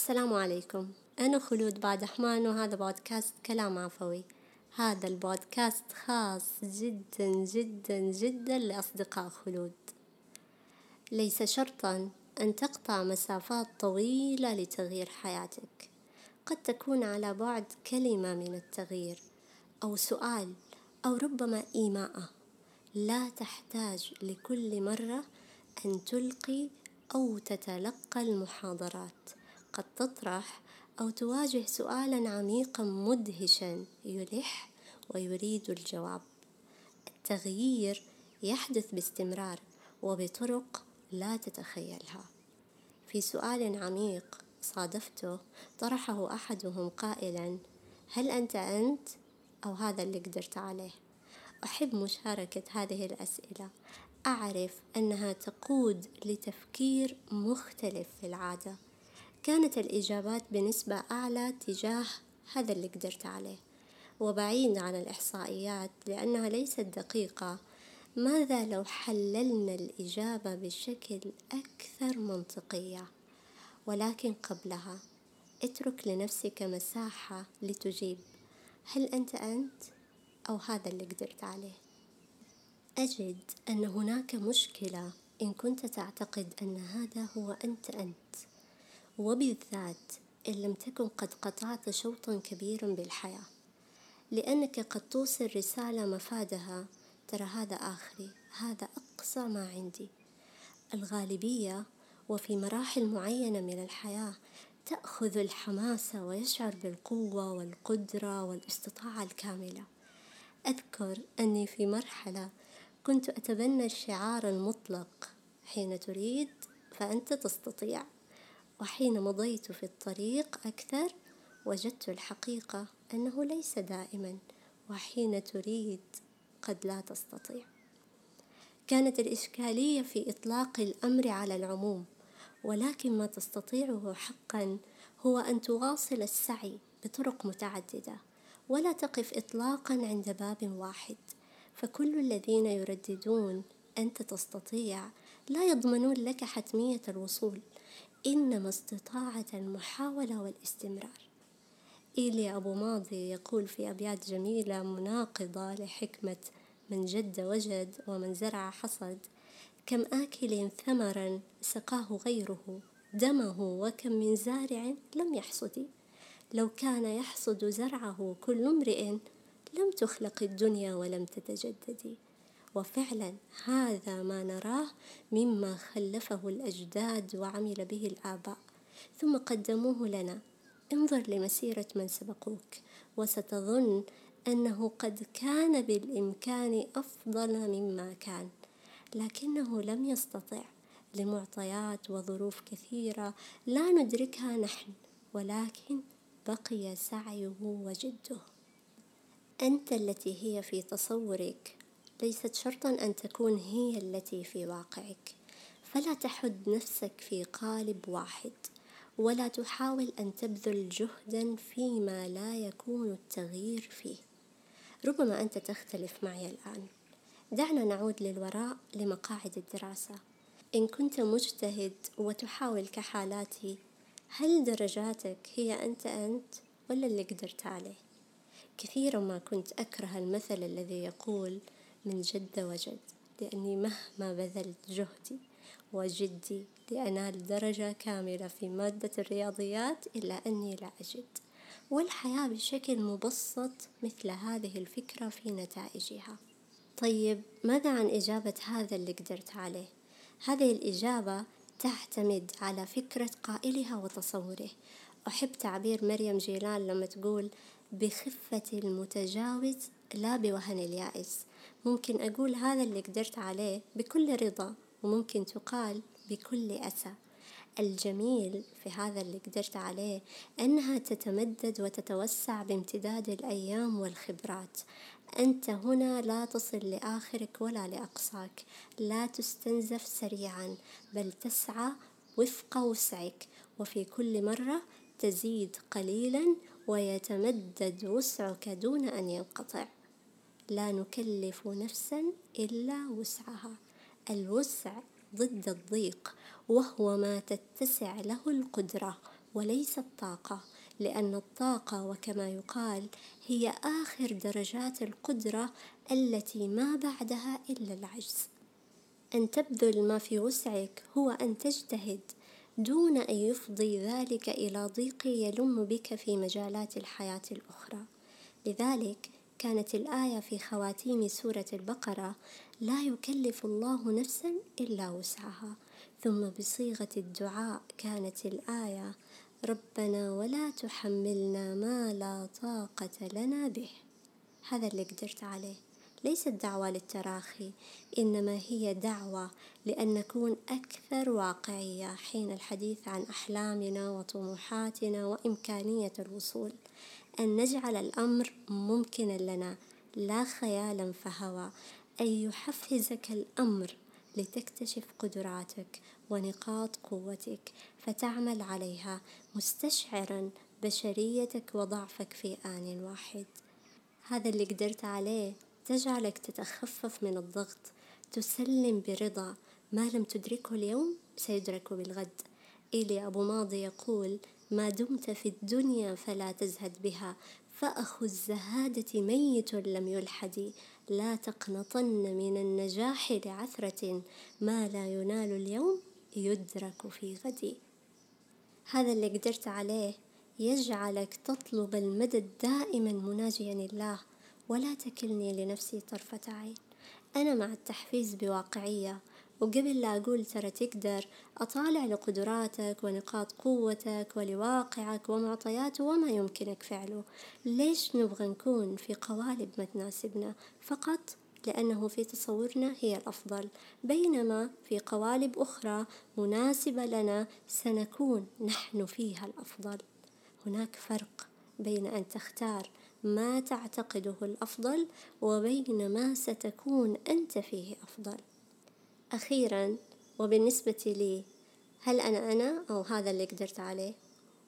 السلام عليكم. أنا خلود بعد حمان وهذا بودكاست كلام عفوي. هذا البودكاست خاص جدا جدا جدا لأصدقاء خلود. ليس شرطا أن تقطع مسافات طويلة لتغيير حياتك. قد تكون على بعد كلمة من التغيير أو سؤال أو ربما إيماءة لا تحتاج لكل مرة أن تلقي أو تتلقى المحاضرات. قد تطرح أو تواجه سؤالا عميقا مدهشا يلح ويريد الجواب. التغيير يحدث باستمرار وبطرق لا تتخيلها. في سؤال عميق صادفته طرحه أحدهم قائلا هل أنت أنت؟ أو هذا اللي قدرت عليه. أحب مشاركة هذه الأسئلة. أعرف أنها تقود لتفكير مختلف في العادة. كانت الإجابات بنسبة أعلى تجاه هذا اللي قدرت عليه وبعيد عن الإحصائيات لأنها ليست دقيقة. ماذا لو حللنا الإجابة بشكل أكثر منطقية؟ ولكن قبلها اترك لنفسك مساحة لتجيب. هل أنت أنت أو هذا اللي قدرت عليه؟ أجد أن هناك مشكلة إن كنت تعتقد أن هذا هو أنت أنت. وبالذات إن لم تكن قد قطعت شوطا كبيرا بالحياة لأنك قد توصل رسالة مفادها. ترى هذا آخري هذا أقصى ما عندي. الغالبية وفي مراحل معينة من الحياة تأخذ الحماسة ويشعر بالقوة والقدرة والاستطاعة الكاملة. أذكر أني في مرحلة كنت أتبنى الشعار المطلق حين تريد فأنت تستطيع. وحين مضيت في الطريق أكثر وجدت الحقيقة أنه ليس دائما وحين تريد قد لا تستطيع. كانت الإشكالية في إطلاق الأمر على العموم ولكن ما تستطيعه حقا هو أن تواصل السعي بطرق متعددة ولا تقف إطلاقا عند باب واحد. فكل الذين يرددون أنت تستطيع لا يضمنون لك حتمية الوصول إنما استطاعة المحاولة والاستمرار. إيليا أبو ماضي يقول في أبيات جميلة مناقضة لحكمة من جد وجد ومن زرع حصد كم آكل ثمرا سقاه غيره دمه وكم من زارع لم يحصد لو كان يحصد زرعه كل امرئ لم تخلق الدنيا ولم تتجدد وفعلا هذا ما نراه مما خلفه الأجداد وعمل به الآباء. ثم قدموه لنا. انظر لمسيرة من سبقوك وستظن أنه قد كان بالإمكان أفضل مما كان لكنه لم يستطع. لمعطيات وظروف كثيرة لا ندركها نحن ولكن بقي سعيه وجده. أنت التي هي في تصورك. ليست شرطا أن تكون هي التي في واقعك. فلا تحد نفسك في قالب واحد ولا تحاول أن تبذل جهدا فيما لا يكون التغيير فيه. ربما أنت تختلف معي الآن. دعنا نعود للوراء لمقاعد الدراسة. إن كنت مجتهد وتحاول كحالاتي هل درجاتك هي أنت أنت ولا اللي قدرت عليه؟ كثيرا ما كنت أكره المثل الذي يقول من جد وجد لأني مهما بذلت جهدي وجدي لأنال درجة كاملة في مادة الرياضيات إلا أني لا أجد. والحياة بشكل مبسط مثل هذه الفكرة في نتائجها. طيب ماذا عن إجابة هذا اللي قدرت عليه؟ هذه الإجابة تعتمد على فكرة قائلها وتصوره. أحب تعبير مريم جيلان لما تقول بخفة المتجاوز لا بوهن اليائس. ممكن أقول هذا اللي قدرت عليه بكل رضا وممكن تقال بكل أسى. الجميل في هذا اللي قدرت عليه أنها تتمدد وتتوسع بامتداد الأيام والخبرات. أنت هنا لا تصل لآخرك ولا لأقصاك. لا تستنزف سريعا بل تسعى وفق وسعك. وفي كل مرة تزيد قليلا ويتمدد وسعك دون أن ينقطع. لا نكلف نفسا إلا وسعها. الوسع ضد الضيق وهو ما تتسع له القدرة وليس الطاقة لأن الطاقة وكما يقال هي آخر درجات القدرة التي ما بعدها إلا العجز. أن تبذل ما في وسعك هو أن تجتهد دون أن يفضي ذلك إلى ضيق يلم بك في مجالات الحياة الأخرى. لذلك كانت الآية في خواتيم سورة البقرة لا يكلف الله نفسا إلا وسعها ثم بصيغة الدعاء كانت الآية ربنا ولا تحملنا ما لا طاقة لنا به هذا اللي قدرت عليه. ليست دعوة للتراخي إنما هي دعوة لأن نكون أكثر واقعية حين الحديث عن أحلامنا وطموحاتنا وإمكانية الوصول. أن نجعل الأمر ممكنا لنا لا خيالا فهوى. أن يحفزك الأمر لتكتشف قدراتك ونقاط قوتك فتعمل عليها مستشعرا بشريتك وضعفك في آن واحد. هذا اللي قدرت عليه تجعلك تتخفف من الضغط تسلم برضا ما لم تدركه اليوم سيدرك بالغد. إلي أبو ماضي يقول ما دمت في الدنيا فلا تزهد بها فأخو الزهادة ميت لم يلحد. لا تقنطن من النجاح لعثرة ما لا ينال اليوم يدرك في غد. هذا اللي قدرت عليه يجعلك تطلب المدد دائما مناجيا الله ولا تكلني لنفسي طرفة عين. أنا مع التحفيز بواقعية وقبل لا أقول ترى تقدر أطالع لقدراتك ونقاط قوتك ولواقعك ومعطياته وما يمكنك فعله. ليش نبغى نكون في قوالب ما تناسبنا؟ فقط لأنه في تصورنا هي الأفضل. بينما في قوالب أخرى مناسبة لنا سنكون نحن فيها الأفضل. هناك فرق بين أن تختار ما تعتقده الأفضل وبين ما ستكون أنت فيه أفضل. أخيرا وبالنسبة لي هل أنا أنا أو هذا اللي قدرت عليه؟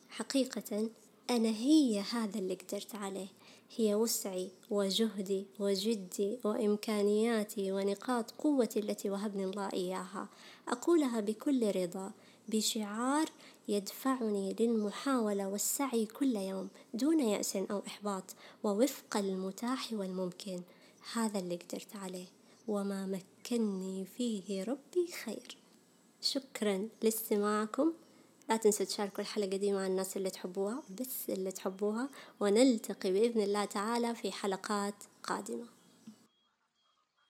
حقيقة أنا هي هذا اللي قدرت عليه. هي وسعي وجهدي وجدي وإمكانياتي ونقاط قوتي التي وهبني الله إياها. أقولها بكل رضا بشعار يدفعني للمحاولة والسعي كل يوم دون يأس أو إحباط ووفق المتاح والممكن. هذا اللي قدرت عليه. وما مكني فيه ربي خير. شكرا لاستماعكم. لا تنسوا تشاركوا الحلقة دي مع الناس اللي تحبوها بس اللي تحبوها ونلتقي بإذن الله تعالى في حلقات قادمة.